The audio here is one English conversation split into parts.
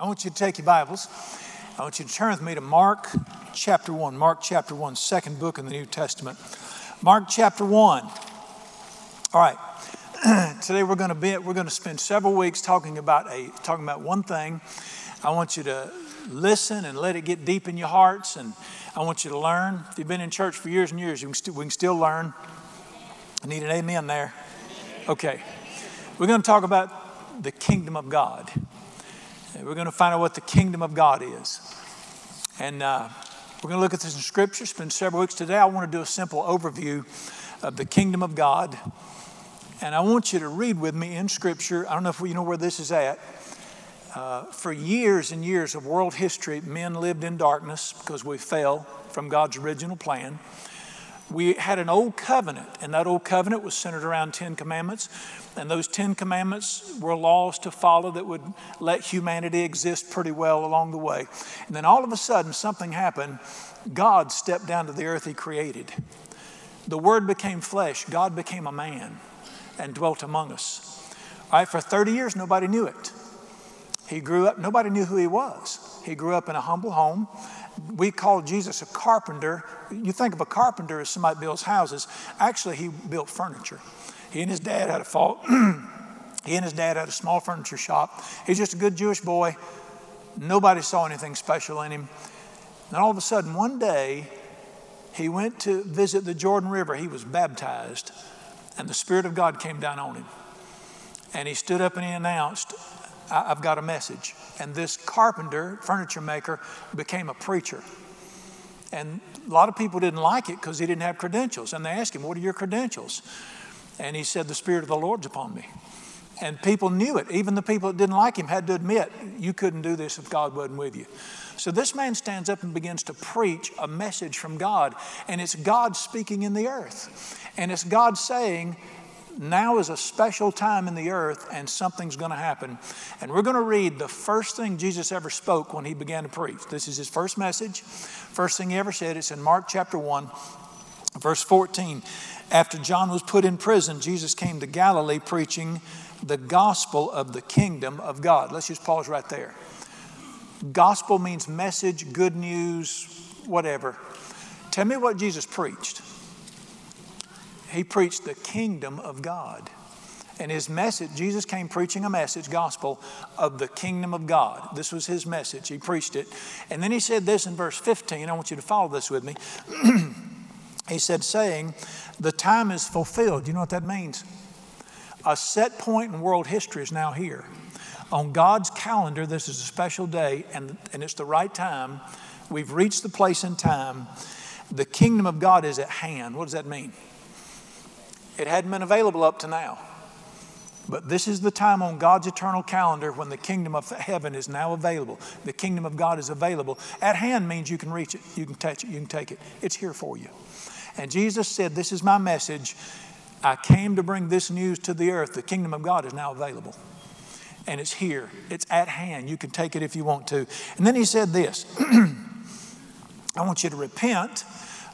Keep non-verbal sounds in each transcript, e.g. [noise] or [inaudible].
I want you to take your Bibles. I want you to turn with me to Mark chapter 1. Mark chapter 1, second book in the New Testament. Mark chapter 1. All right. [clears throat] Today we're going to be we're going to spend several weeks talking about a talking about one thing. I want you to listen and let it get deep in your hearts and I want you to learn. If you've been in church for years and years, you can st- we can still learn. I need an amen there. Okay. We're going to talk about the kingdom of God. We're going to find out what the kingdom of God is. And uh, we're going to look at this in Scripture, spend several weeks. Today, I want to do a simple overview of the kingdom of God. And I want you to read with me in Scripture. I don't know if you know where this is at. Uh, for years and years of world history, men lived in darkness because we fell from God's original plan we had an old covenant, and that old covenant was centered around Ten Commandments. And those Ten Commandments were laws to follow that would let humanity exist pretty well along the way. And then all of a sudden, something happened. God stepped down to the earth He created. The Word became flesh, God became a man and dwelt among us. All right, for 30 years, nobody knew it. He grew up, nobody knew who he was. He grew up in a humble home we call Jesus a carpenter. You think of a carpenter as somebody builds houses. Actually, he built furniture. He and his dad had a fault. [clears throat] he and his dad had a small furniture shop. He's just a good Jewish boy. Nobody saw anything special in him. Then all of a sudden, one day, he went to visit the Jordan River. He was baptized, and the Spirit of God came down on him. And he stood up and he announced, I've got a message. And this carpenter, furniture maker, became a preacher. And a lot of people didn't like it because he didn't have credentials. And they asked him, What are your credentials? And he said, The Spirit of the Lord's upon me. And people knew it. Even the people that didn't like him had to admit, You couldn't do this if God wasn't with you. So this man stands up and begins to preach a message from God. And it's God speaking in the earth. And it's God saying, now is a special time in the earth and something's going to happen. And we're going to read the first thing Jesus ever spoke when he began to preach. This is his first message. First thing he ever said, it's in Mark chapter 1, verse 14. After John was put in prison, Jesus came to Galilee preaching the gospel of the kingdom of God. Let's just pause right there. Gospel means message, good news, whatever. Tell me what Jesus preached. He preached the kingdom of God. And his message, Jesus came preaching a message, gospel, of the kingdom of God. This was his message. He preached it. And then he said this in verse 15. I want you to follow this with me. [clears throat] he said, saying, The time is fulfilled. You know what that means? A set point in world history is now here. On God's calendar, this is a special day, and, and it's the right time. We've reached the place in time. The kingdom of God is at hand. What does that mean? It hadn't been available up to now. But this is the time on God's eternal calendar when the kingdom of heaven is now available. The kingdom of God is available. At hand means you can reach it, you can touch it, you can take it. It's here for you. And Jesus said, This is my message. I came to bring this news to the earth. The kingdom of God is now available. And it's here, it's at hand. You can take it if you want to. And then he said this [clears throat] I want you to repent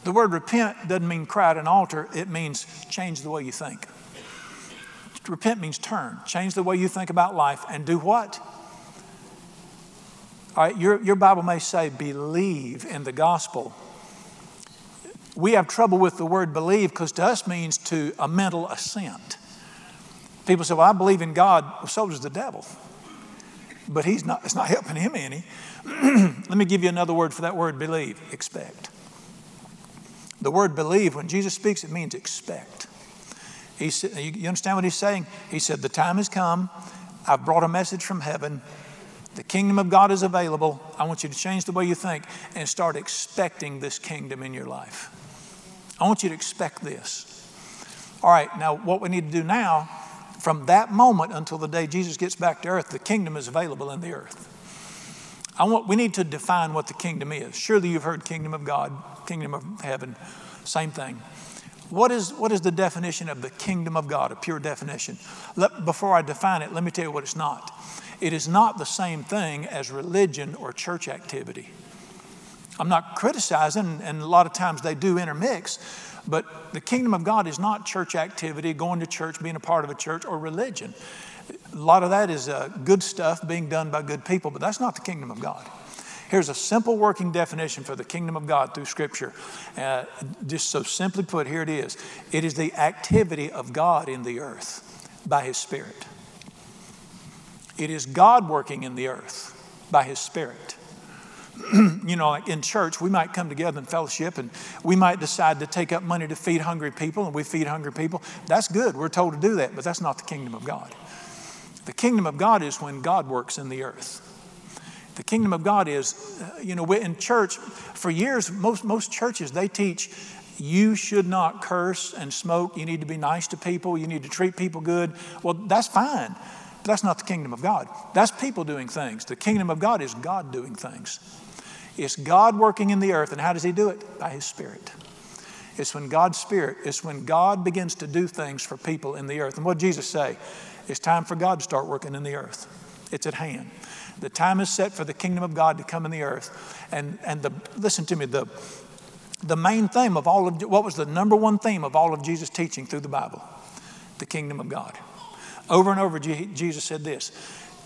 the word repent doesn't mean cry at an altar, it means change the way you think. Repent means turn, change the way you think about life, and do what? All right, your, your Bible may say believe in the gospel. We have trouble with the word believe because to us means to a mental assent. People say, Well, I believe in God, well, so does the devil. But he's not, it's not helping him any. [clears throat] Let me give you another word for that word believe expect. The word believe, when Jesus speaks, it means expect. He said, you understand what he's saying? He said, The time has come. I've brought a message from heaven. The kingdom of God is available. I want you to change the way you think and start expecting this kingdom in your life. I want you to expect this. All right, now what we need to do now, from that moment until the day Jesus gets back to earth, the kingdom is available in the earth. I want, we need to define what the kingdom is. Surely you've heard kingdom of God, kingdom of heaven, same thing. What is, what is the definition of the kingdom of God, a pure definition? Let, before I define it, let me tell you what it's not. It is not the same thing as religion or church activity. I'm not criticizing, and a lot of times they do intermix, But the kingdom of God is not church activity, going to church, being a part of a church, or religion. A lot of that is uh, good stuff being done by good people, but that's not the kingdom of God. Here's a simple working definition for the kingdom of God through Scripture. Uh, just so simply put, here it is it is the activity of God in the earth by His Spirit. It is God working in the earth by His Spirit. [clears throat] you know, like in church, we might come together in fellowship and we might decide to take up money to feed hungry people, and we feed hungry people. That's good. We're told to do that, but that's not the kingdom of God. The kingdom of God is when God works in the earth. The kingdom of God is, uh, you know, in church, for years, most, most churches, they teach you should not curse and smoke. You need to be nice to people. You need to treat people good. Well, that's fine. But that's not the kingdom of God. That's people doing things. The kingdom of God is God doing things. It's God working in the earth. And how does He do it? By His Spirit. It's when God's Spirit, it's when God begins to do things for people in the earth. And what did Jesus say? It's time for God to start working in the earth. It's at hand. The time is set for the kingdom of God to come in the earth. And, and the, listen to me, the, the main theme of all of, what was the number one theme of all of Jesus' teaching through the Bible? The kingdom of God. Over and over, Jesus said this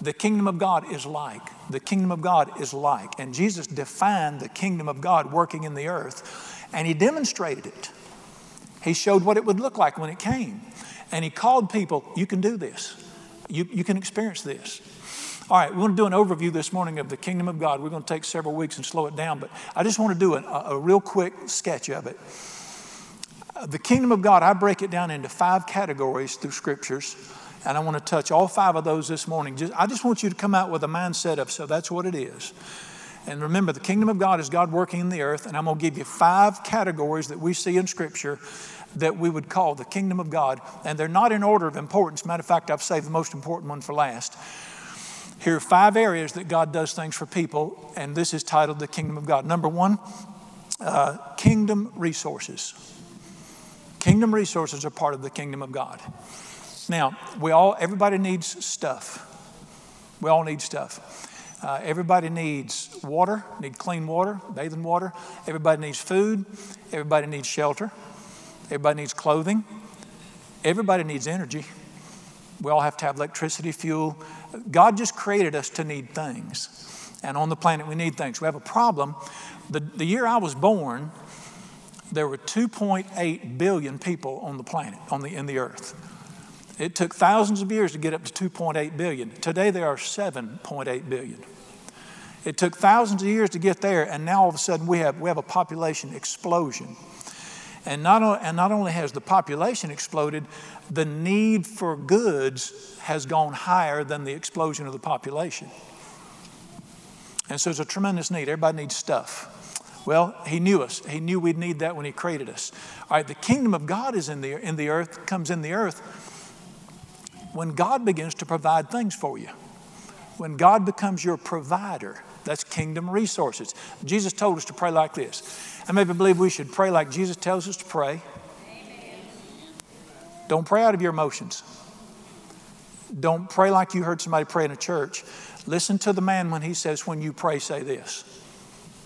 the kingdom of God is like. The kingdom of God is like. And Jesus defined the kingdom of God working in the earth, and he demonstrated it. He showed what it would look like when it came. And he called people, you can do this. You, you can experience this. All right, we want to do an overview this morning of the kingdom of God. We're going to take several weeks and slow it down, but I just want to do a, a real quick sketch of it. Uh, the kingdom of God, I break it down into five categories through scriptures, and I want to touch all five of those this morning. Just, I just want you to come out with a mindset of, so that's what it is. And remember, the kingdom of God is God working in the earth, and I'm going to give you five categories that we see in Scripture that we would call the kingdom of God. And they're not in order of importance. Matter of fact, I've saved the most important one for last. Here are five areas that God does things for people, and this is titled the kingdom of God. Number one, uh, kingdom resources. Kingdom resources are part of the kingdom of God. Now, we all, everybody needs stuff. We all need stuff. Uh, everybody needs water, need clean water, bathing water. Everybody needs food. Everybody needs shelter. Everybody needs clothing. Everybody needs energy. We all have to have electricity, fuel. God just created us to need things. And on the planet, we need things. We have a problem. The, the year I was born, there were 2.8 billion people on the planet, on the, in the earth. It took thousands of years to get up to 2.8 billion. Today, there are 7.8 billion. It took thousands of years to get there, and now all of a sudden we have, we have a population explosion. And not, and not only has the population exploded, the need for goods has gone higher than the explosion of the population. And so there's a tremendous need. Everybody needs stuff. Well, he knew us. He knew we'd need that when he created us. All right, the kingdom of God is in the, in the earth, comes in the earth when God begins to provide things for you. When God becomes your provider, that's kingdom resources. Jesus told us to pray like this. I maybe believe we should pray like Jesus tells us to pray. Amen. Don't pray out of your emotions. Don't pray like you heard somebody pray in a church. Listen to the man when he says, When you pray, say this.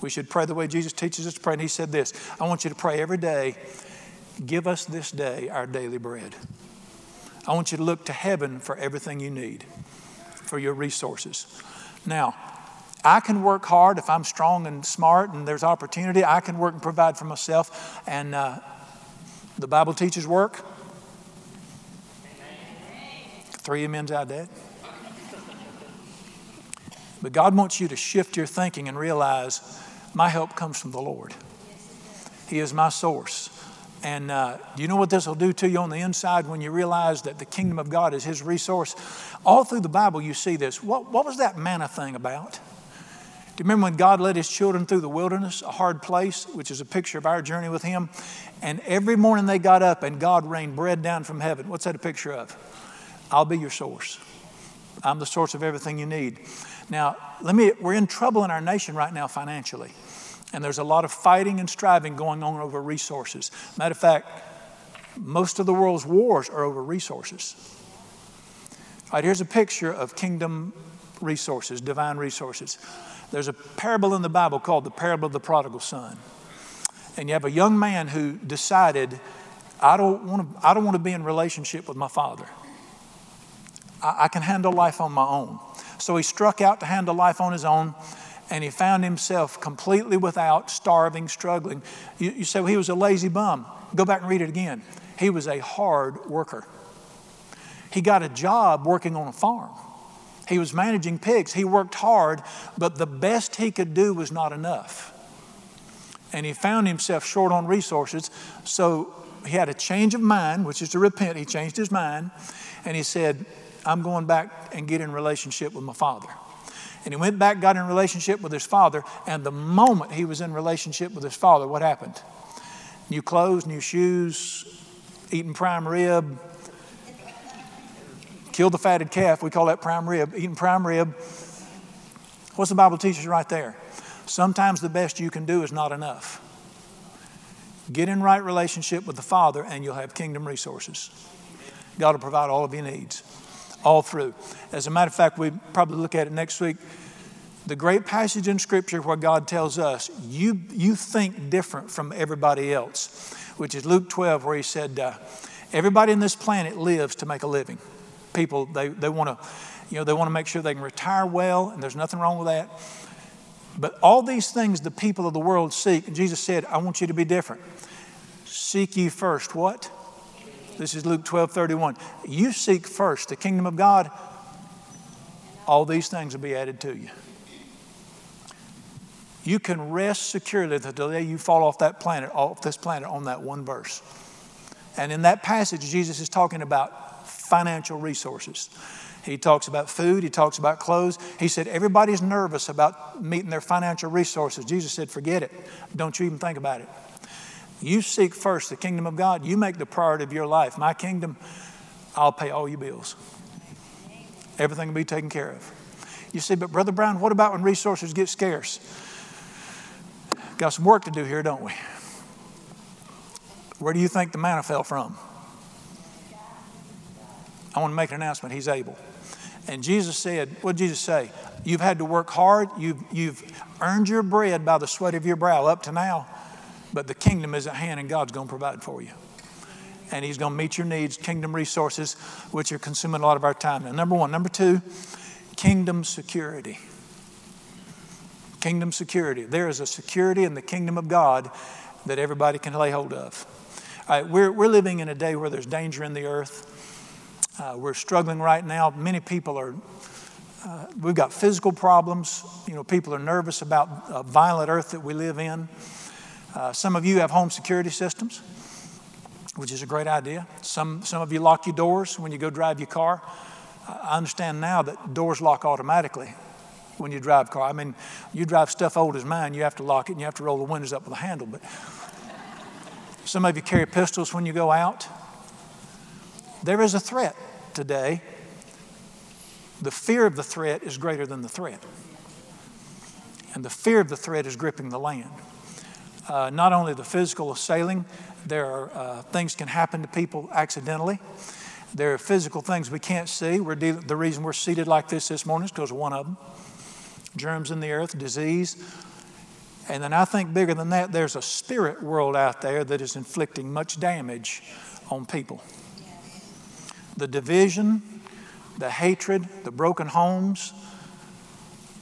We should pray the way Jesus teaches us to pray. And he said this I want you to pray every day, give us this day our daily bread. I want you to look to heaven for everything you need, for your resources. Now, I can work hard if I'm strong and smart and there's opportunity. I can work and provide for myself. And uh, the Bible teaches work. Three amens out of that. But God wants you to shift your thinking and realize my help comes from the Lord. He is my source. And uh, do you know what this will do to you on the inside when you realize that the kingdom of God is His resource? All through the Bible, you see this. What, what was that manna thing about? Do you remember when God led his children through the wilderness, a hard place, which is a picture of our journey with him? And every morning they got up and God rained bread down from heaven. What's that a picture of? I'll be your source. I'm the source of everything you need. Now, let me, we're in trouble in our nation right now financially. And there's a lot of fighting and striving going on over resources. Matter of fact, most of the world's wars are over resources. All right, here's a picture of kingdom resources, divine resources. There's a parable in the Bible called the parable of the prodigal son. and you have a young man who decided, I don't want to, I don't want to be in relationship with my father. I, I can handle life on my own. So he struck out to handle life on his own, and he found himself completely without, starving, struggling. You, you say, well, he was a lazy bum. Go back and read it again. He was a hard worker. He got a job working on a farm. He was managing pigs. He worked hard, but the best he could do was not enough. And he found himself short on resources. So he had a change of mind, which is to repent. He changed his mind. And he said, I'm going back and get in relationship with my father. And he went back, got in relationship with his father. And the moment he was in relationship with his father, what happened? New clothes, new shoes, eating prime rib, killed the fatted calf. We call that prime rib. Eating prime rib. What's the Bible teaches right there? Sometimes the best you can do is not enough. Get in right relationship with the Father, and you'll have kingdom resources. God will provide all of your needs, all through. As a matter of fact, we probably look at it next week. The great passage in Scripture where God tells us, you, you think different from everybody else, which is Luke 12, where He said, uh, Everybody in this planet lives to make a living people, they, they want to, you know, they want to make sure they can retire well, and there's nothing wrong with that. But all these things the people of the world seek, Jesus said, I want you to be different. Seek ye first what? This is Luke 12 31. You seek first the kingdom of God, all these things will be added to you. You can rest securely the day you fall off that planet, off this planet, on that one verse. And in that passage, Jesus is talking about financial resources. He talks about food, he talks about clothes. He said, Everybody's nervous about meeting their financial resources. Jesus said, Forget it. Don't you even think about it. You seek first the kingdom of God, you make the priority of your life. My kingdom, I'll pay all your bills. Everything will be taken care of. You say, But Brother Brown, what about when resources get scarce? Got some work to do here, don't we? Where do you think the manna fell from? I want to make an announcement. He's able. And Jesus said, What did Jesus say? You've had to work hard. You've, you've earned your bread by the sweat of your brow up to now, but the kingdom is at hand and God's going to provide for you. And He's going to meet your needs, kingdom resources, which are consuming a lot of our time. Now, number one. Number two, kingdom security. Kingdom security. There is a security in the kingdom of God that everybody can lay hold of. All right, we're, we're living in a day where there's danger in the earth. Uh, we're struggling right now. Many people are, uh, we've got physical problems. You know, people are nervous about a violent earth that we live in. Uh, some of you have home security systems, which is a great idea. Some, some of you lock your doors when you go drive your car. I understand now that doors lock automatically when you drive car. I mean, you drive stuff old as mine, you have to lock it and you have to roll the windows up with a handle. But some of you carry pistols when you go out. There is a threat today. The fear of the threat is greater than the threat. And the fear of the threat is gripping the land. Uh, not only the physical assailing, there are uh, things can happen to people accidentally. There are physical things we can't see. We're de- the reason we're seated like this this morning is because one of them germs in the earth, disease. And then I think bigger than that, there's a spirit world out there that is inflicting much damage on people the division, the hatred, the broken homes,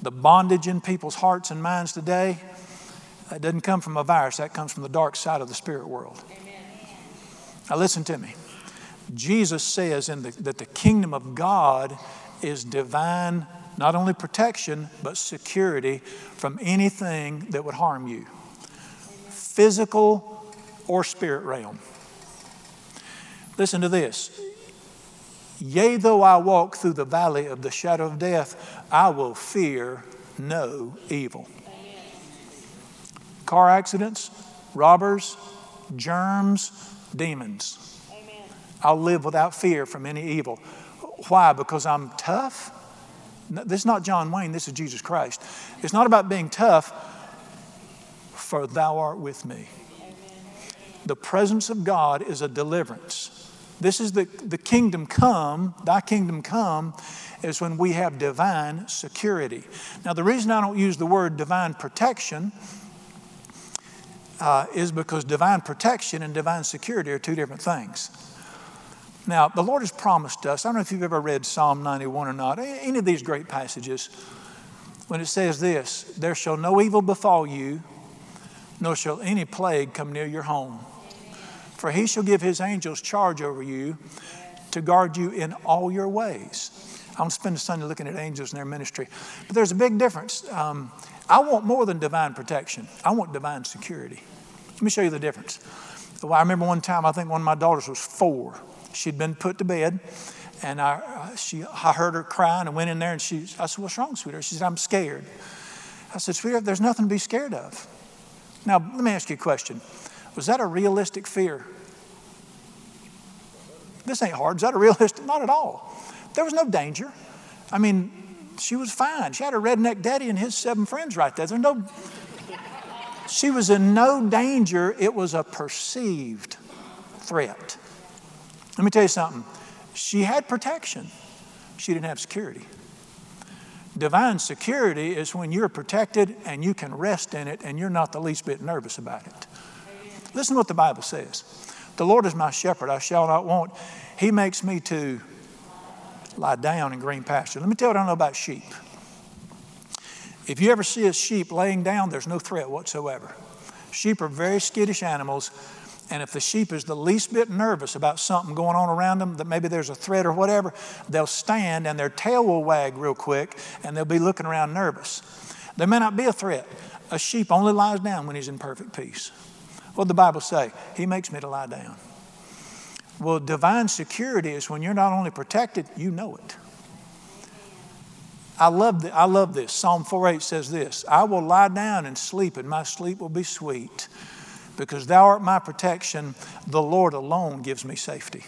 the bondage in people's hearts and minds today, that doesn't come from a virus, that comes from the dark side of the spirit world. Amen. Now, listen to me. Jesus says the, that the kingdom of God is divine, not only protection, but security from anything that would harm you, physical or spirit realm. Listen to this Yea, though I walk through the valley of the shadow of death, I will fear no evil. Car accidents, robbers, germs, demons. Amen. I'll live without fear from any evil. Why? Because I'm tough? This is not John Wayne, this is Jesus Christ. It's not about being tough, for thou art with me. Amen. The presence of God is a deliverance. This is the, the kingdom come, thy kingdom come, is when we have divine security. Now, the reason I don't use the word divine protection, uh, is because divine protection and divine security are two different things. Now, the Lord has promised us, I don't know if you've ever read Psalm 91 or not, any of these great passages, when it says this There shall no evil befall you, nor shall any plague come near your home. For he shall give his angels charge over you to guard you in all your ways. I'm spending Sunday looking at angels and their ministry. But there's a big difference. Um, I want more than divine protection, I want divine security. Let me show you the difference. Well, I remember one time, I think one of my daughters was four. She'd been put to bed, and I, uh, she, I heard her crying and went in there, and she, I said, What's wrong, sweetheart? She said, I'm scared. I said, Sweetheart, there's nothing to be scared of. Now, let me ask you a question Was that a realistic fear? This ain't hard. Is that a realistic? [laughs] Not at all. There was no danger. I mean, she was fine. She had her redneck daddy and his seven friends right there. There's no, she was in no danger. It was a perceived threat. Let me tell you something. She had protection, she didn't have security. Divine security is when you're protected and you can rest in it and you're not the least bit nervous about it. Listen to what the Bible says The Lord is my shepherd, I shall not want. He makes me to lie down in green pasture. Let me tell you what I know about sheep. If you ever see a sheep laying down, there's no threat whatsoever. Sheep are very skittish animals, and if the sheep is the least bit nervous about something going on around them, that maybe there's a threat or whatever, they'll stand and their tail will wag real quick and they'll be looking around nervous. There may not be a threat. A sheep only lies down when he's in perfect peace. What the Bible say? He makes me to lie down. Well, divine security is when you're not only protected, you know it. I love, the, I love this. Psalm 4:8 says this I will lie down and sleep, and my sleep will be sweet, because thou art my protection. The Lord alone gives me safety.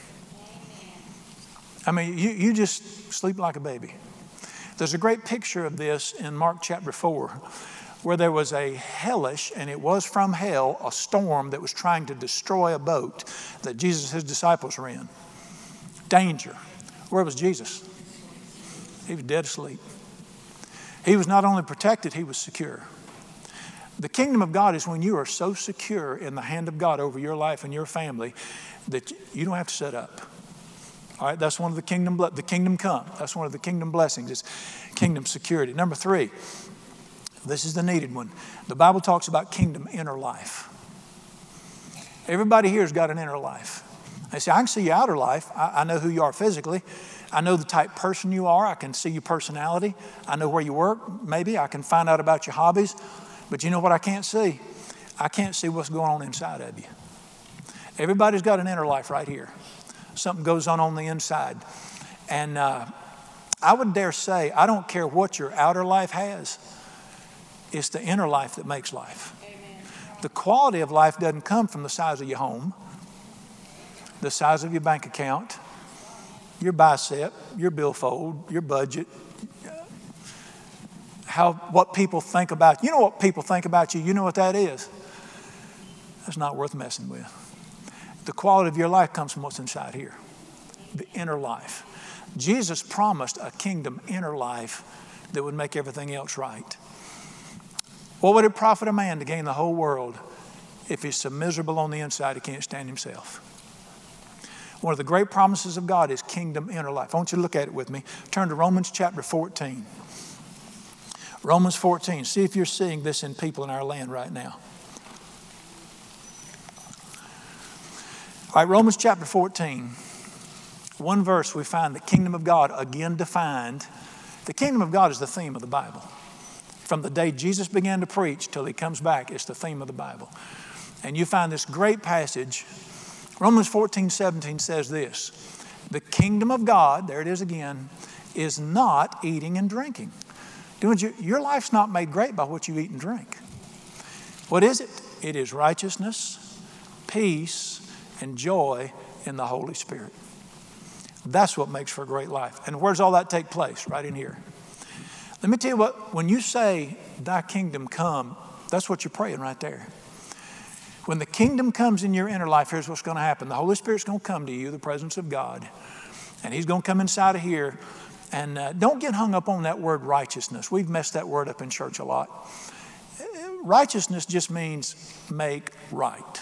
I mean, you, you just sleep like a baby. There's a great picture of this in Mark chapter 4 where there was a hellish, and it was from hell, a storm that was trying to destroy a boat that Jesus and his disciples were in. Danger. Where was Jesus? He was dead asleep. He was not only protected, he was secure. The kingdom of God is when you are so secure in the hand of God over your life and your family that you don't have to set up. All right, that's one of the kingdom, the kingdom come. That's one of the kingdom blessings is kingdom security. Number three, this is the needed one. The Bible talks about kingdom inner life. Everybody here has got an inner life. They say, I can see your outer life. I, I know who you are physically. I know the type person you are. I can see your personality. I know where you work, maybe. I can find out about your hobbies. But you know what I can't see? I can't see what's going on inside of you. Everybody's got an inner life right here. Something goes on on the inside. And uh, I would dare say, I don't care what your outer life has. It's the inner life that makes life. Amen. The quality of life doesn't come from the size of your home, the size of your bank account, your bicep, your billfold, your budget, how what people think about you know what people think about you you know what that is that's not worth messing with the quality of your life comes from what's inside here the inner life jesus promised a kingdom inner life that would make everything else right what would it profit a man to gain the whole world if he's so miserable on the inside he can't stand himself? One of the great promises of God is kingdom inner life. I want you to look at it with me. Turn to Romans chapter 14. Romans 14. See if you're seeing this in people in our land right now. All right, Romans chapter 14. One verse we find the kingdom of God again defined. The kingdom of God is the theme of the Bible. From the day Jesus began to preach till he comes back, it's the theme of the Bible. And you find this great passage. Romans 14, 17 says this The kingdom of God, there it is again, is not eating and drinking. Your life's not made great by what you eat and drink. What is it? It is righteousness, peace, and joy in the Holy Spirit. That's what makes for a great life. And where does all that take place? Right in here. Let me tell you what, when you say, Thy kingdom come, that's what you're praying right there. When the kingdom comes in your inner life, here's what's going to happen the Holy Spirit's going to come to you, the presence of God, and He's going to come inside of here. And uh, don't get hung up on that word righteousness. We've messed that word up in church a lot. Righteousness just means make right.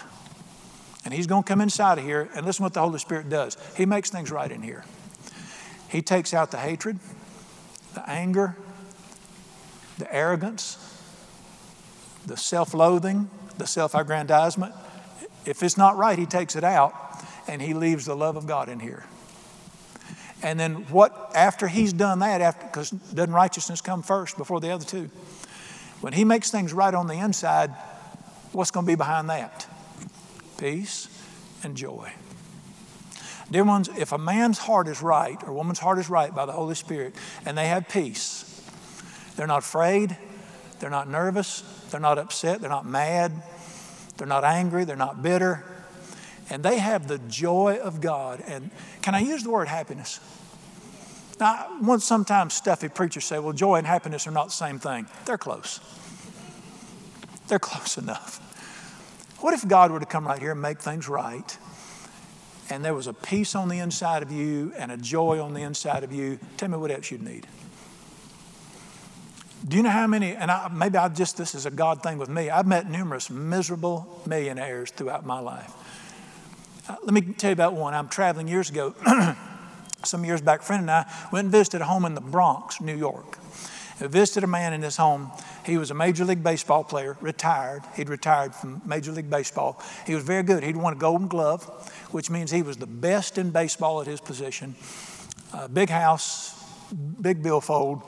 And He's going to come inside of here and listen what the Holy Spirit does. He makes things right in here. He takes out the hatred, the anger, the arrogance, the self loathing, the self aggrandizement. If it's not right, He takes it out and He leaves the love of God in here. And then what, after He's done that, after because doesn't righteousness come first before the other two? When He makes things right on the inside, what's going to be behind that? Peace and joy. Dear ones, if a man's heart is right or woman's heart is right by the Holy Spirit and they have peace, they're not afraid, they're not nervous, they're not upset, they're not mad, they're not angry, they're not bitter, and they have the joy of God. And can I use the word happiness? Now, once sometimes stuffy preachers say, well, joy and happiness are not the same thing. They're close. They're close enough. What if God were to come right here and make things right? And there was a peace on the inside of you and a joy on the inside of you. Tell me what else you'd need. Do you know how many, and I, maybe I just, this is a God thing with me, I've met numerous miserable millionaires throughout my life. Uh, let me tell you about one. I'm traveling years ago, [clears throat] some years back, friend and I went and visited a home in the Bronx, New York. I visited a man in his home. He was a Major League Baseball player, retired. He'd retired from Major League Baseball. He was very good. He'd won a Golden Glove, which means he was the best in baseball at his position. Uh, big house, big billfold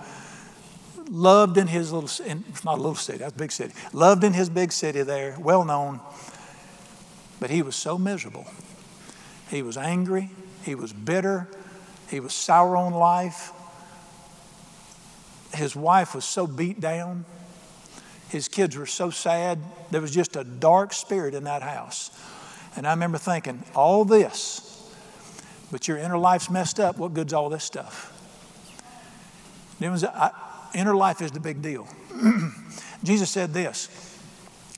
loved in his little, in, it's not a little city, that's a big city, loved in his big city there, well known, but he was so miserable. He was angry, he was bitter, he was sour on life. His wife was so beat down. His kids were so sad. There was just a dark spirit in that house. And I remember thinking, all this, but your inner life's messed up. What good's all this stuff? It was, I, Inner life is the big deal. [clears throat] Jesus said this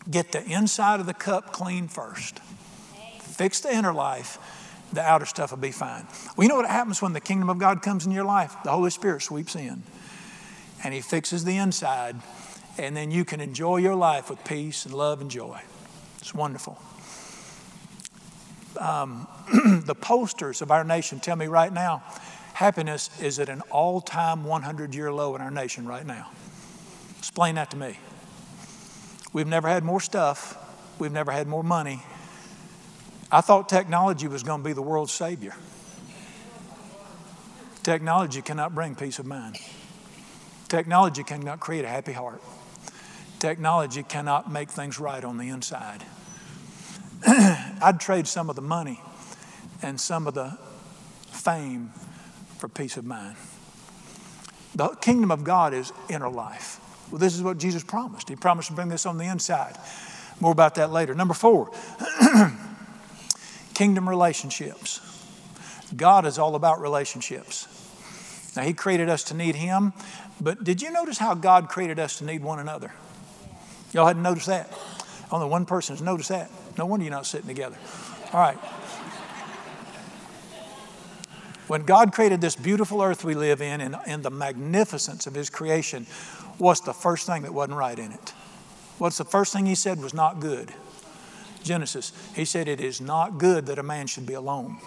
get the inside of the cup clean first. Fix the inner life, the outer stuff will be fine. We know what happens when the kingdom of God comes in your life. The Holy Spirit sweeps in and He fixes the inside, and then you can enjoy your life with peace and love and joy. It's wonderful. Um, [clears throat] the posters of our nation tell me right now Happiness is at an all time 100 year low in our nation right now. Explain that to me. We've never had more stuff, we've never had more money. I thought technology was going to be the world's savior. Technology cannot bring peace of mind. Technology cannot create a happy heart. Technology cannot make things right on the inside. [clears throat] I'd trade some of the money and some of the fame for peace of mind. The kingdom of God is inner life. Well, this is what Jesus promised. He promised to bring this on the inside. More about that later. Number four, [clears throat] kingdom relationships. God is all about relationships. Now, He created us to need Him, but did you notice how God created us to need one another? Y'all hadn't noticed that? Only one person has noticed that. No wonder you're not sitting together. All right. When God created this beautiful earth we live in and, and the magnificence of His creation, what's the first thing that wasn't right in it? What's the first thing He said was not good? Genesis. He said, It is not good that a man should be alone.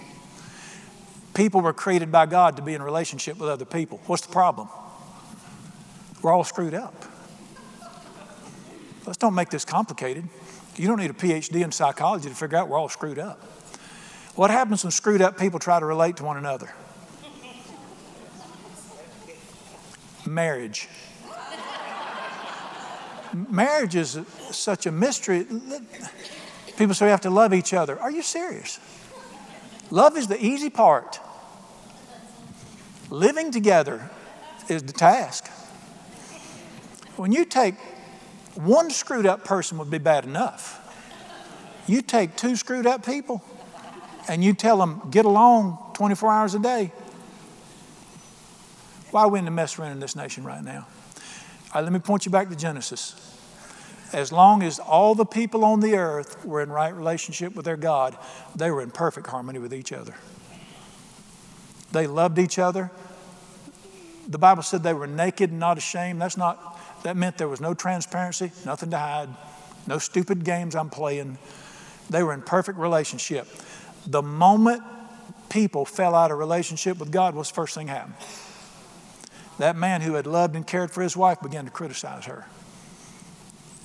People were created by God to be in relationship with other people. What's the problem? We're all screwed up. Let's don't make this complicated. You don't need a PhD in psychology to figure out we're all screwed up. What happens when screwed up people try to relate to one another? Marriage. Marriage is such a mystery. People say we have to love each other. Are you serious? Love is the easy part. Living together is the task. When you take one screwed up person would be bad enough. You take two screwed up people, and you tell them, get along 24 hours a day. Why are we in the mess we're in in this nation right now? Let me point you back to Genesis. As long as all the people on the earth were in right relationship with their God, they were in perfect harmony with each other. They loved each other. The Bible said they were naked and not ashamed. That's not, That meant there was no transparency, nothing to hide, no stupid games I'm playing. They were in perfect relationship. The moment people fell out of relationship with God was the first thing happened. That man who had loved and cared for his wife began to criticize her.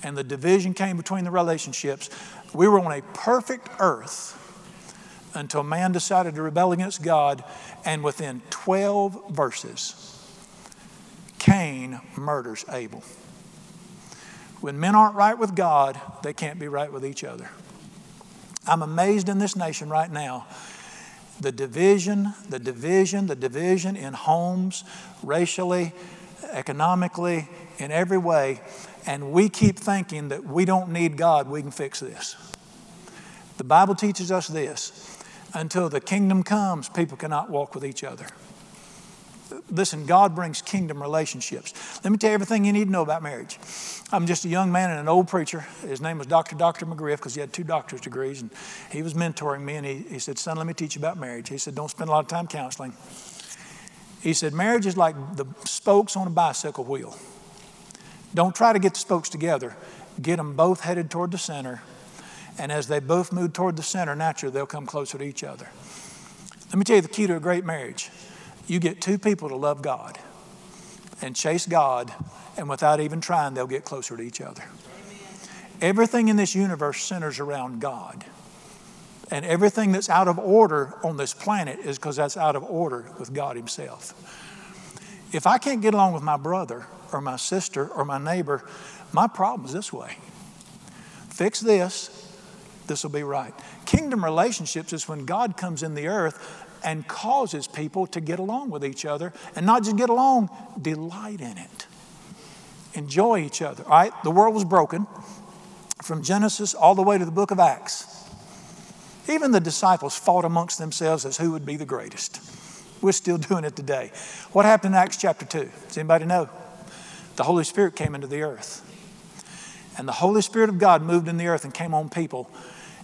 And the division came between the relationships. We were on a perfect earth until man decided to rebel against God, and within 12 verses, Cain murders Abel. When men aren't right with God, they can't be right with each other. I'm amazed in this nation right now. The division, the division, the division in homes, racially, economically, in every way. And we keep thinking that we don't need God, we can fix this. The Bible teaches us this until the kingdom comes, people cannot walk with each other. Listen, God brings kingdom relationships. Let me tell you everything you need to know about marriage. I'm just a young man and an old preacher. His name was Dr. Dr. McGriff because he had two doctor's degrees, and he was mentoring me. And he, he said, Son, let me teach you about marriage. He said, Don't spend a lot of time counseling. He said, Marriage is like the spokes on a bicycle wheel. Don't try to get the spokes together, get them both headed toward the center and as they both move toward the center, naturally, they'll come closer to each other. Let me tell you the key to a great marriage you get two people to love God and chase God, and without even trying, they'll get closer to each other. Everything in this universe centers around God. And everything that's out of order on this planet is because that's out of order with God Himself. If I can't get along with my brother or my sister or my neighbor, my problem is this way. Fix this, this will be right. Kingdom relationships is when God comes in the earth and causes people to get along with each other and not just get along, delight in it. Enjoy each other. All right, the world was broken from Genesis all the way to the book of Acts. Even the disciples fought amongst themselves as who would be the greatest. We're still [laughs] doing it today. What happened in Acts chapter 2? Does anybody know? The Holy Spirit came into the earth. And the Holy Spirit of God moved in the earth and came on people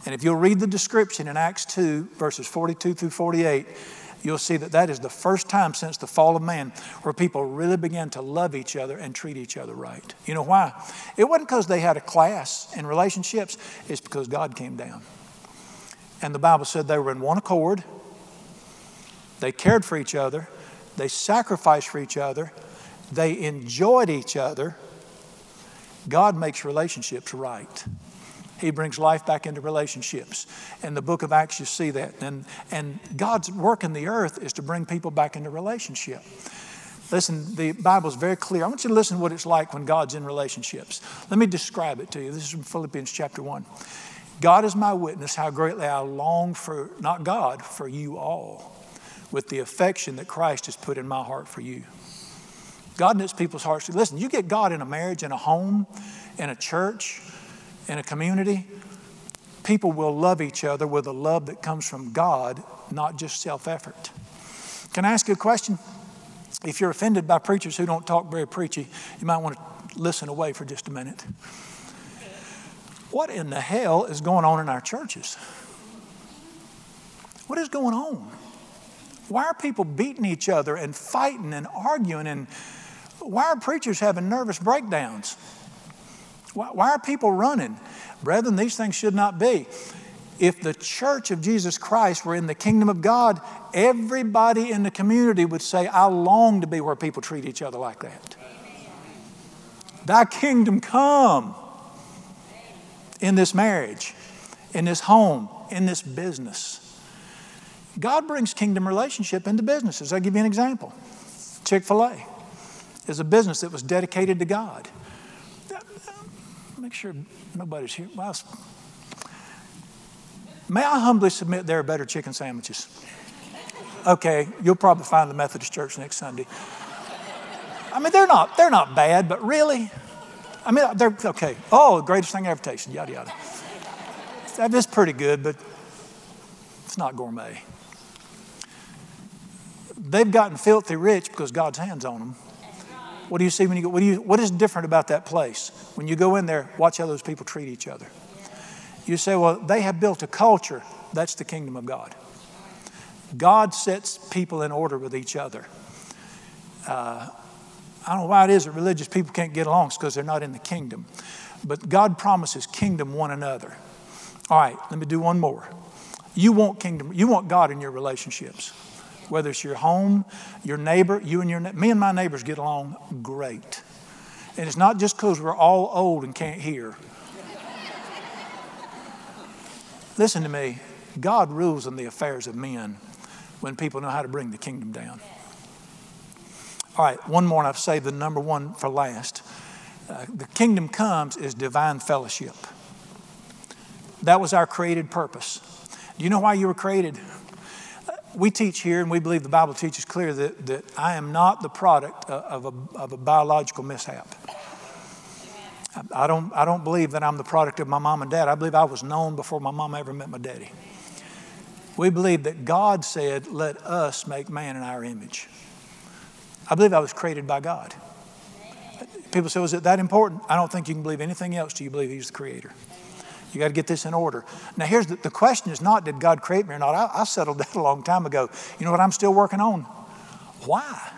and if you'll read the description in Acts 2, verses 42 through 48, you'll see that that is the first time since the fall of man where people really began to love each other and treat each other right. You know why? It wasn't because they had a class in relationships, it's because God came down. And the Bible said they were in one accord, they cared for each other, they sacrificed for each other, they enjoyed each other. God makes relationships right. He brings life back into relationships. In the book of Acts, you see that. And, and God's work in the earth is to bring people back into relationship. Listen, the Bible is very clear. I want you to listen to what it's like when God's in relationships. Let me describe it to you. This is from Philippians chapter 1. God is my witness how greatly I long for, not God, for you all, with the affection that Christ has put in my heart for you. God knits people's hearts. Listen, you get God in a marriage, in a home, in a church, in a community, people will love each other with a love that comes from God, not just self effort. Can I ask you a question? If you're offended by preachers who don't talk very preachy, you might want to listen away for just a minute. What in the hell is going on in our churches? What is going on? Why are people beating each other and fighting and arguing? And why are preachers having nervous breakdowns? Why, why are people running? Brethren, these things should not be. If the church of Jesus Christ were in the kingdom of God, everybody in the community would say, I long to be where people treat each other like that. Thy kingdom come in this marriage, in this home, in this business. God brings kingdom relationship into businesses. I'll give you an example. Chick fil A is a business that was dedicated to God make sure nobody's here. Well, may I humbly submit there are better chicken sandwiches? Okay, you'll probably find the Methodist Church next Sunday. I mean, they're not, they're not bad, but really? I mean, they're okay. Oh, greatest thing ever tasted, yada, yada. That is pretty good, but it's not gourmet. They've gotten filthy rich because God's hands on them. What do you see when you go? What, do you, what is different about that place? When you go in there, watch how those people treat each other. You say, well, they have built a culture. That's the kingdom of God. God sets people in order with each other. Uh, I don't know why it is that religious people can't get along. It's because they're not in the kingdom. But God promises kingdom one another. All right, let me do one more. You want kingdom, you want God in your relationships. Whether it's your home, your neighbor, you and your me and my neighbors get along great. And it's not just because we're all old and can't hear. Listen to me. God rules in the affairs of men when people know how to bring the kingdom down. All right, one more, and I've saved the number one for last. Uh, the kingdom comes is divine fellowship. That was our created purpose. Do you know why you were created? We teach here, and we believe the Bible teaches clear that, that I am not the product of a, of a biological mishap. I don't, I don't believe that I'm the product of my mom and dad. I believe I was known before my mom ever met my daddy. We believe that God said, Let us make man in our image. I believe I was created by God. People say, Was it that important? I don't think you can believe anything else till you believe He's the creator. You got to get this in order. Now, here's the, the question is not did God create me or not? I, I settled that a long time ago. You know what I'm still working on? Why?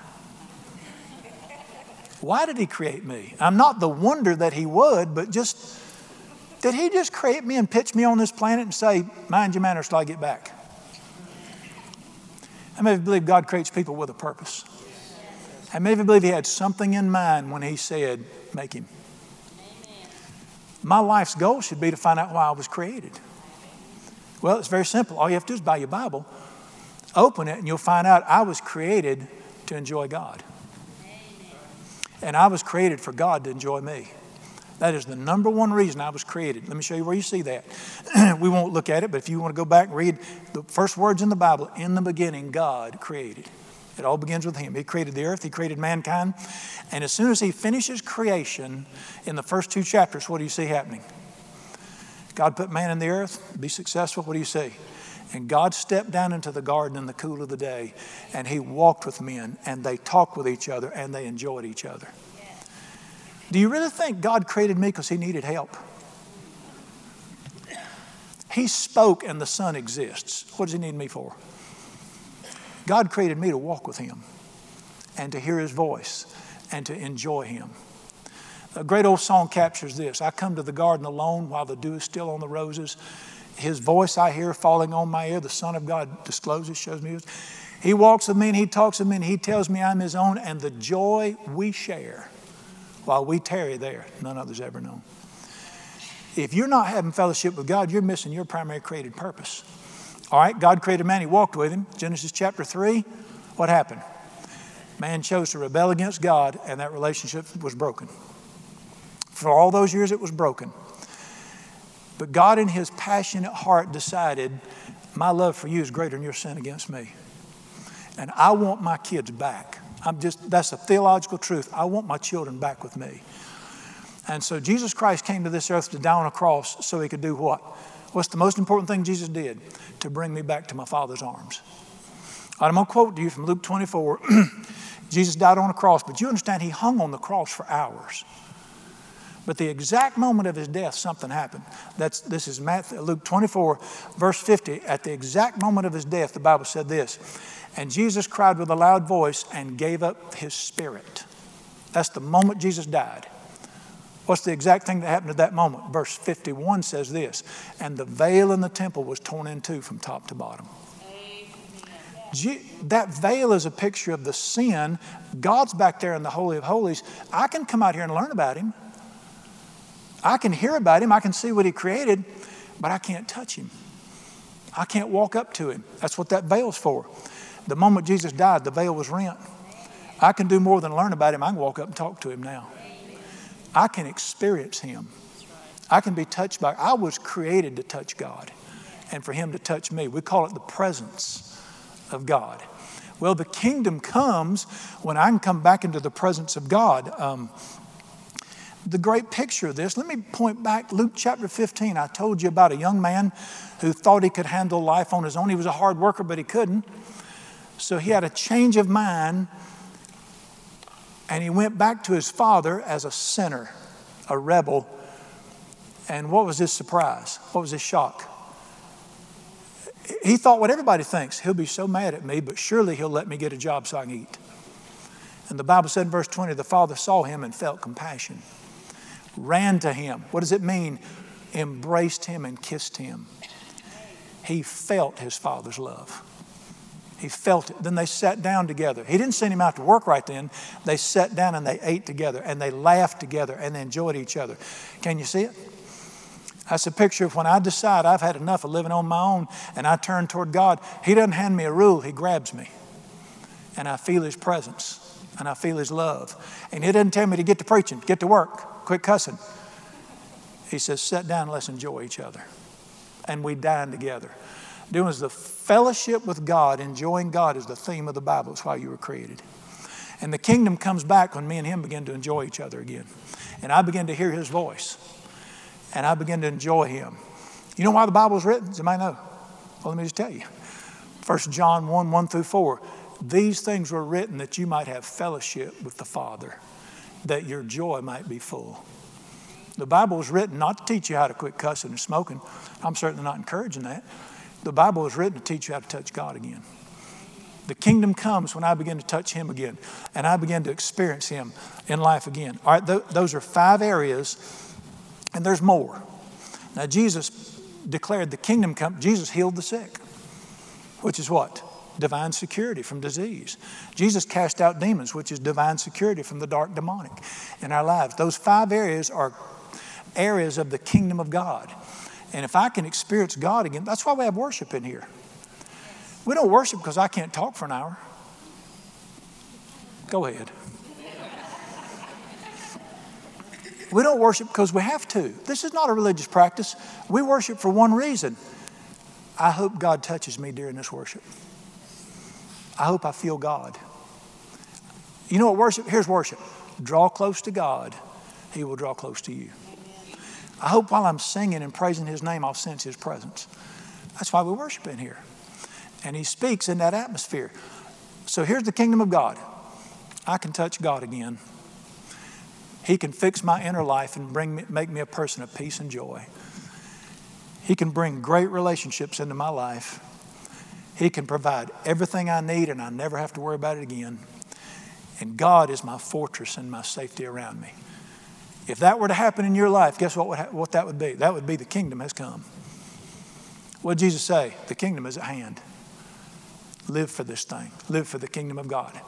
Why did He create me? I'm not the wonder that He would, but just did He just create me and pitch me on this planet and say, mind your manners till I get back? I may believe God creates people with a purpose. I may believe He had something in mind when He said, make Him. My life's goal should be to find out why I was created. Well, it's very simple. All you have to do is buy your Bible, open it, and you'll find out I was created to enjoy God. And I was created for God to enjoy me. That is the number one reason I was created. Let me show you where you see that. [clears throat] we won't look at it, but if you want to go back and read the first words in the Bible, in the beginning, God created. It all begins with Him. He created the earth, He created mankind. And as soon as He finishes creation, in the first two chapters, what do you see happening? God put man in the earth, be successful. What do you see? And God stepped down into the garden in the cool of the day, and He walked with men, and they talked with each other, and they enjoyed each other. Do you really think God created me because He needed help? He spoke, and the sun exists. What does He need me for? God created me to walk with Him and to hear His voice and to enjoy Him. A great old song captures this I come to the garden alone while the dew is still on the roses. His voice I hear falling on my ear. The Son of God discloses, shows me. He walks with me and He talks with me and He tells me I'm His own, and the joy we share while we tarry there, none others ever known. If you're not having fellowship with God, you're missing your primary created purpose. All right, God created man, he walked with him. Genesis chapter 3, what happened? Man chose to rebel against God, and that relationship was broken. For all those years, it was broken. But God, in his passionate heart, decided, My love for you is greater than your sin against me. And I want my kids back. I'm just, that's a theological truth. I want my children back with me. And so Jesus Christ came to this earth to die on a cross so he could do what? What's the most important thing Jesus did? To bring me back to my Father's arms. Right, I'm going to quote to you from Luke 24. [clears throat] Jesus died on a cross, but you understand he hung on the cross for hours. But the exact moment of his death, something happened. That's, this is Matthew, Luke 24, verse 50. At the exact moment of his death, the Bible said this And Jesus cried with a loud voice and gave up his spirit. That's the moment Jesus died. What's the exact thing that happened at that moment? Verse 51 says this And the veil in the temple was torn in two from top to bottom. That veil is a picture of the sin. God's back there in the Holy of Holies. I can come out here and learn about Him. I can hear about Him. I can see what He created, but I can't touch Him. I can't walk up to Him. That's what that veil's for. The moment Jesus died, the veil was rent. I can do more than learn about Him. I can walk up and talk to Him now. I can experience Him. I can be touched by. I was created to touch God, and for Him to touch me. We call it the presence of God. Well, the kingdom comes when I can come back into the presence of God. Um, the great picture of this, let me point back Luke chapter 15. I told you about a young man who thought he could handle life on his own. He was a hard worker, but he couldn't. So he had a change of mind and he went back to his father as a sinner, a rebel. And what was his surprise? What was his shock? He thought what everybody thinks he'll be so mad at me, but surely he'll let me get a job so I can eat. And the Bible said in verse 20, the father saw him and felt compassion, ran to him. What does it mean? Embraced him and kissed him. He felt his father's love. He felt it. Then they sat down together. He didn't send him out to work right then. They sat down and they ate together and they laughed together and they enjoyed each other. Can you see it? That's a picture of when I decide I've had enough of living on my own and I turn toward God. He doesn't hand me a rule, He grabs me. And I feel His presence and I feel His love. And He doesn't tell me to get to preaching, get to work, quit cussing. He says, sit down let's enjoy each other. And we dine together. Doing is the fellowship with God, enjoying God is the theme of the Bible. It's why you were created. And the kingdom comes back when me and him begin to enjoy each other again. And I begin to hear his voice. And I begin to enjoy him. You know why the Bible was written? Does anybody know? Well, let me just tell you. 1 John 1 1 through 4. These things were written that you might have fellowship with the Father, that your joy might be full. The Bible was written not to teach you how to quit cussing and smoking. I'm certainly not encouraging that. The Bible was written to teach you how to touch God again. The kingdom comes when I begin to touch Him again and I begin to experience Him in life again. All right, th- those are five areas, and there's more. Now, Jesus declared the kingdom come, Jesus healed the sick, which is what? Divine security from disease. Jesus cast out demons, which is divine security from the dark demonic in our lives. Those five areas are areas of the kingdom of God. And if I can experience God again, that's why we have worship in here. We don't worship because I can't talk for an hour. Go ahead. We don't worship because we have to. This is not a religious practice. We worship for one reason. I hope God touches me during this worship. I hope I feel God. You know what worship? Here's worship. Draw close to God, He will draw close to you. I hope while I'm singing and praising His name, I'll sense His presence. That's why we worship in here. And He speaks in that atmosphere. So here's the kingdom of God I can touch God again. He can fix my inner life and bring me, make me a person of peace and joy. He can bring great relationships into my life. He can provide everything I need, and I never have to worry about it again. And God is my fortress and my safety around me. If that were to happen in your life, guess what, would ha- what that would be? That would be the kingdom has come. What did Jesus say? The kingdom is at hand. Live for this thing, live for the kingdom of God.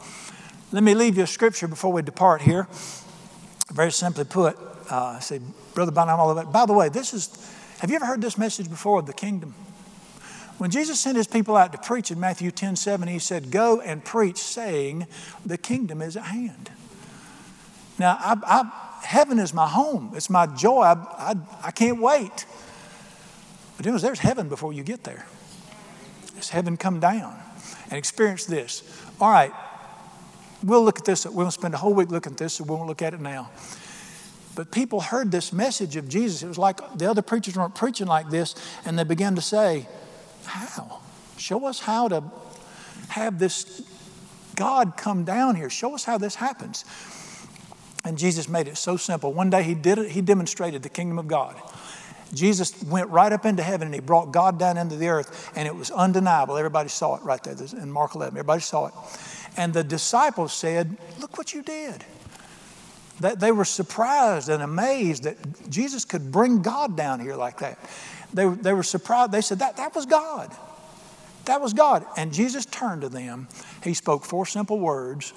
Let me leave you a scripture before we depart here. Very simply put, uh, I say, Brother Bonham, all of it. By the way, this is, have you ever heard this message before of the kingdom? When Jesus sent his people out to preach in Matthew 10 7, he said, Go and preach, saying, The kingdom is at hand. Now, I, I heaven is my home. It's my joy. I, I, I can't wait. But was, there's heaven before you get there. It's heaven come down and experience this. All right, we'll look at this. We'll spend a whole week looking at this, so we won't look at it now. But people heard this message of Jesus. It was like the other preachers weren't preaching like this, and they began to say, How? Show us how to have this God come down here. Show us how this happens. And Jesus made it so simple. One day he did it, he demonstrated the kingdom of God. Jesus went right up into heaven and he brought God down into the earth, and it was undeniable. Everybody saw it right there in Mark 11. Everybody saw it. And the disciples said, Look what you did. They were surprised and amazed that Jesus could bring God down here like that. They, they were surprised. They said, that, that was God. That was God. And Jesus turned to them. He spoke four simple words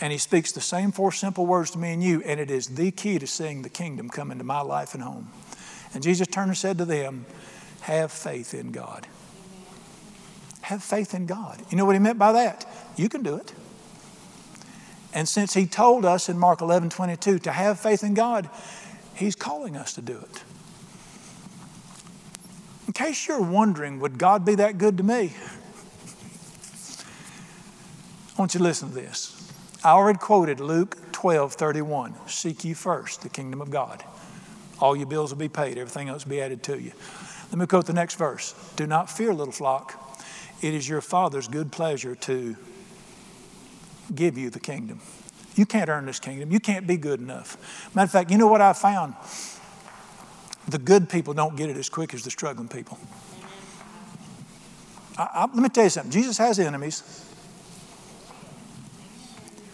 and he speaks the same four simple words to me and you, and it is the key to seeing the kingdom come into my life and home. And Jesus turned and said to them, Have faith in God. Have faith in God. You know what he meant by that? You can do it. And since he told us in Mark 11 22 to have faith in God, he's calling us to do it. In case you're wondering, would God be that good to me? I want you to listen to this. I already quoted Luke 12 31. Seek ye first the kingdom of God. All your bills will be paid, everything else will be added to you. Let me quote the next verse. Do not fear, little flock. It is your Father's good pleasure to give you the kingdom. You can't earn this kingdom. You can't be good enough. Matter of fact, you know what I found? The good people don't get it as quick as the struggling people. I, I, let me tell you something. Jesus has enemies.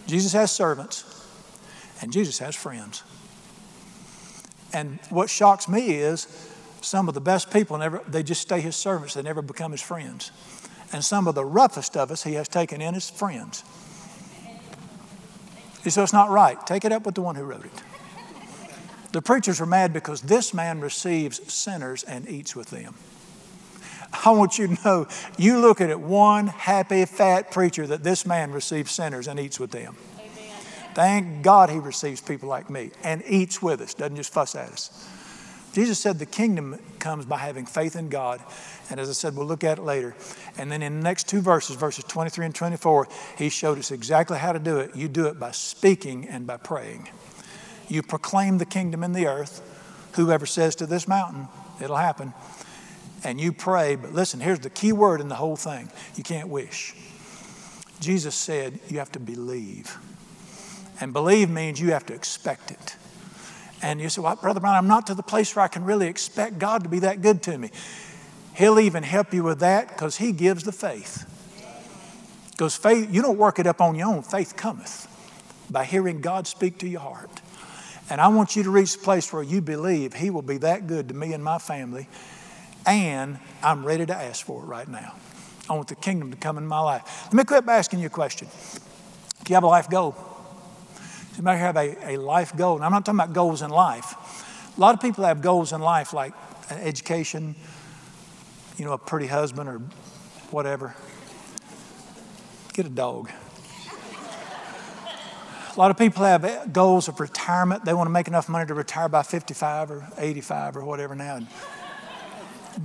Jesus has servants, and Jesus has friends. And what shocks me is some of the best people never they just stay his servants, they never become his friends. And some of the roughest of us he has taken in as friends. So it's not right. Take it up with the one who wrote it. The preachers are mad because this man receives sinners and eats with them. I want you to know, you look at it, one happy, fat preacher that this man receives sinners and eats with them. Amen. Thank God he receives people like me and eats with us, doesn't just fuss at us. Jesus said the kingdom comes by having faith in God. And as I said, we'll look at it later. And then in the next two verses, verses 23 and 24, he showed us exactly how to do it. You do it by speaking and by praying. You proclaim the kingdom in the earth. Whoever says to this mountain, it'll happen and you pray, but listen, here's the key word in the whole thing you can't wish. Jesus said you have to believe. And believe means you have to expect it. And you say, Well, Brother Brown, I'm not to the place where I can really expect God to be that good to me. He'll even help you with that because He gives the faith. Because faith, you don't work it up on your own, faith cometh by hearing God speak to your heart. And I want you to reach the place where you believe He will be that good to me and my family and I'm ready to ask for it right now. I want the kingdom to come in my life. Let me quit asking you a question. Do you have a life goal? Does anybody have a, a life goal? And I'm not talking about goals in life. A lot of people have goals in life like education, you know, a pretty husband or whatever. Get a dog. A lot of people have goals of retirement. They want to make enough money to retire by 55 or 85 or whatever now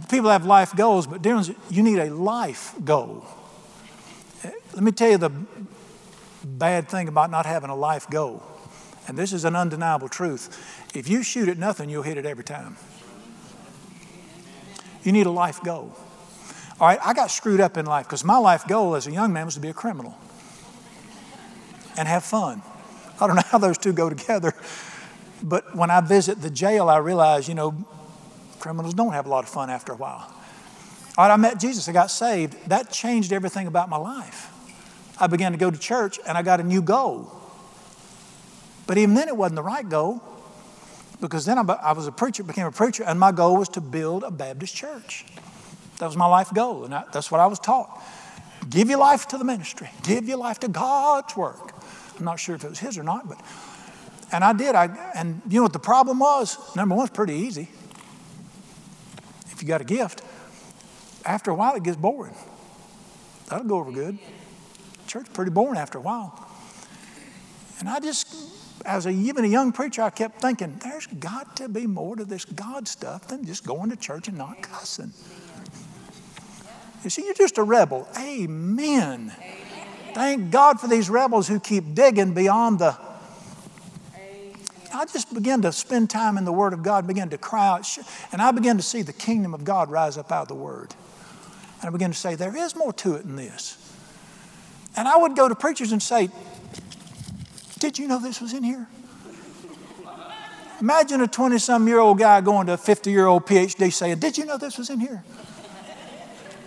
people have life goals, but you need a life goal. Let me tell you the bad thing about not having a life goal. And this is an undeniable truth. If you shoot at nothing, you'll hit it every time. You need a life goal. All right, I got screwed up in life because my life goal as a young man was to be a criminal and have fun. I don't know how those two go together, but when I visit the jail, I realize, you know, Criminals don't have a lot of fun after a while. All right, I met Jesus, I got saved. That changed everything about my life. I began to go to church and I got a new goal. But even then, it wasn't the right goal because then I was a preacher, became a preacher, and my goal was to build a Baptist church. That was my life goal, and I, that's what I was taught. Give your life to the ministry, give your life to God's work. I'm not sure if it was his or not, but and I did. I and you know what the problem was? Number one, it's pretty easy if you got a gift, after a while it gets boring. That'll go over good. Church pretty boring after a while. And I just, as a, even a young preacher, I kept thinking, there's got to be more to this God stuff than just going to church and not cussing. You see, you're just a rebel. Amen. Amen. Thank God for these rebels who keep digging beyond the I just began to spend time in the Word of God, began to cry out, and I began to see the kingdom of God rise up out of the Word. And I began to say, there is more to it than this. And I would go to preachers and say, Did you know this was in here? Imagine a 20 some year old guy going to a 50 year old PhD saying, Did you know this was in here?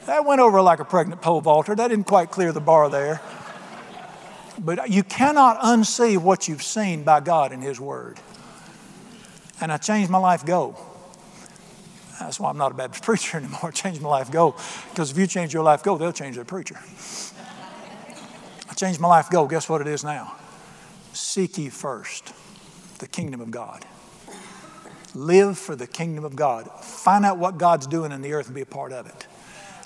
That went over like a pregnant pole vaulter. That didn't quite clear the bar there. But you cannot unsee what you've seen by God in His Word. And I changed my life goal. That's why I'm not a Baptist [laughs] preacher anymore. I changed my life goal. Because if you change your life goal, they'll change their preacher. I changed my life goal. Guess what it is now? Seek ye first the kingdom of God. Live for the kingdom of God. Find out what God's doing in the earth and be a part of it.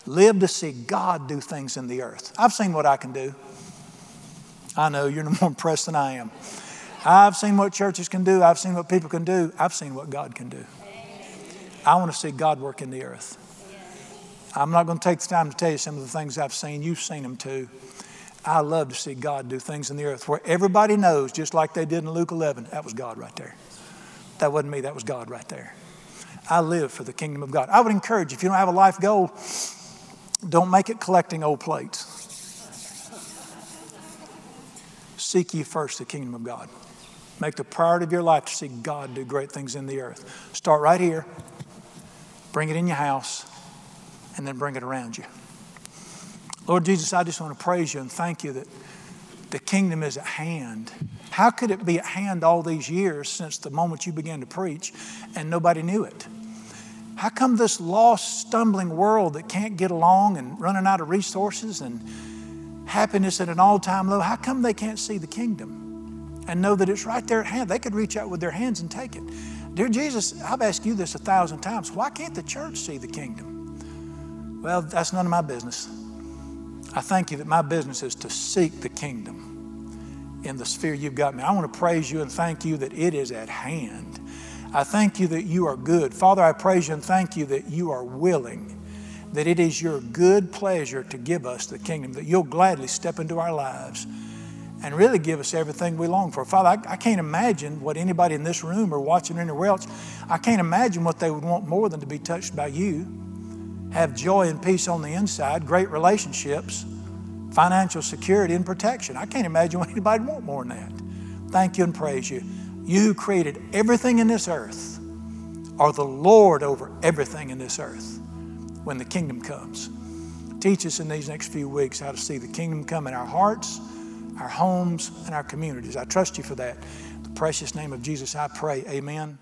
Live to see God do things in the earth. I've seen what I can do. I know you're [laughs] more impressed than I am. I've seen what churches can do. I've seen what people can do. I've seen what God can do. I want to see God work in the earth. I'm not going to take the time to tell you some of the things I've seen. You've seen them too. I love to see God do things in the earth where everybody knows, just like they did in Luke 11, that was God right there. That wasn't me, that was God right there. I live for the kingdom of God. I would encourage if you don't have a life goal, don't make it collecting old plates. Seek ye first the kingdom of God. Make the priority of your life to see God do great things in the earth. Start right here, bring it in your house, and then bring it around you. Lord Jesus, I just want to praise you and thank you that, the kingdom is at hand. How could it be at hand all these years since the moment you began to preach and nobody knew it? How come this lost, stumbling world that can't get along and running out of resources and happiness at an all time low, how come they can't see the kingdom and know that it's right there at hand? They could reach out with their hands and take it. Dear Jesus, I've asked you this a thousand times. Why can't the church see the kingdom? Well, that's none of my business. I thank you that my business is to seek the kingdom in the sphere you've got me. I want to praise you and thank you that it is at hand. I thank you that you are good. Father, I praise you and thank you that you are willing, that it is your good pleasure to give us the kingdom, that you'll gladly step into our lives and really give us everything we long for. Father, I, I, can't imagine what anybody in this room or watching anywhere else, I can't imagine what they would want more than to be touched by you, have joy and peace on the inside, great relationships, financial security and protection. I can't imagine what [laughs] anybody would want more than that. Thank you and praise you. You who created everything in this earth are the Lord over everything in this earth when the kingdom comes. Teach us in these next few weeks how to see the kingdom come in our hearts our homes, and our communities. I trust you for that. In the precious name of Jesus, I pray. Amen.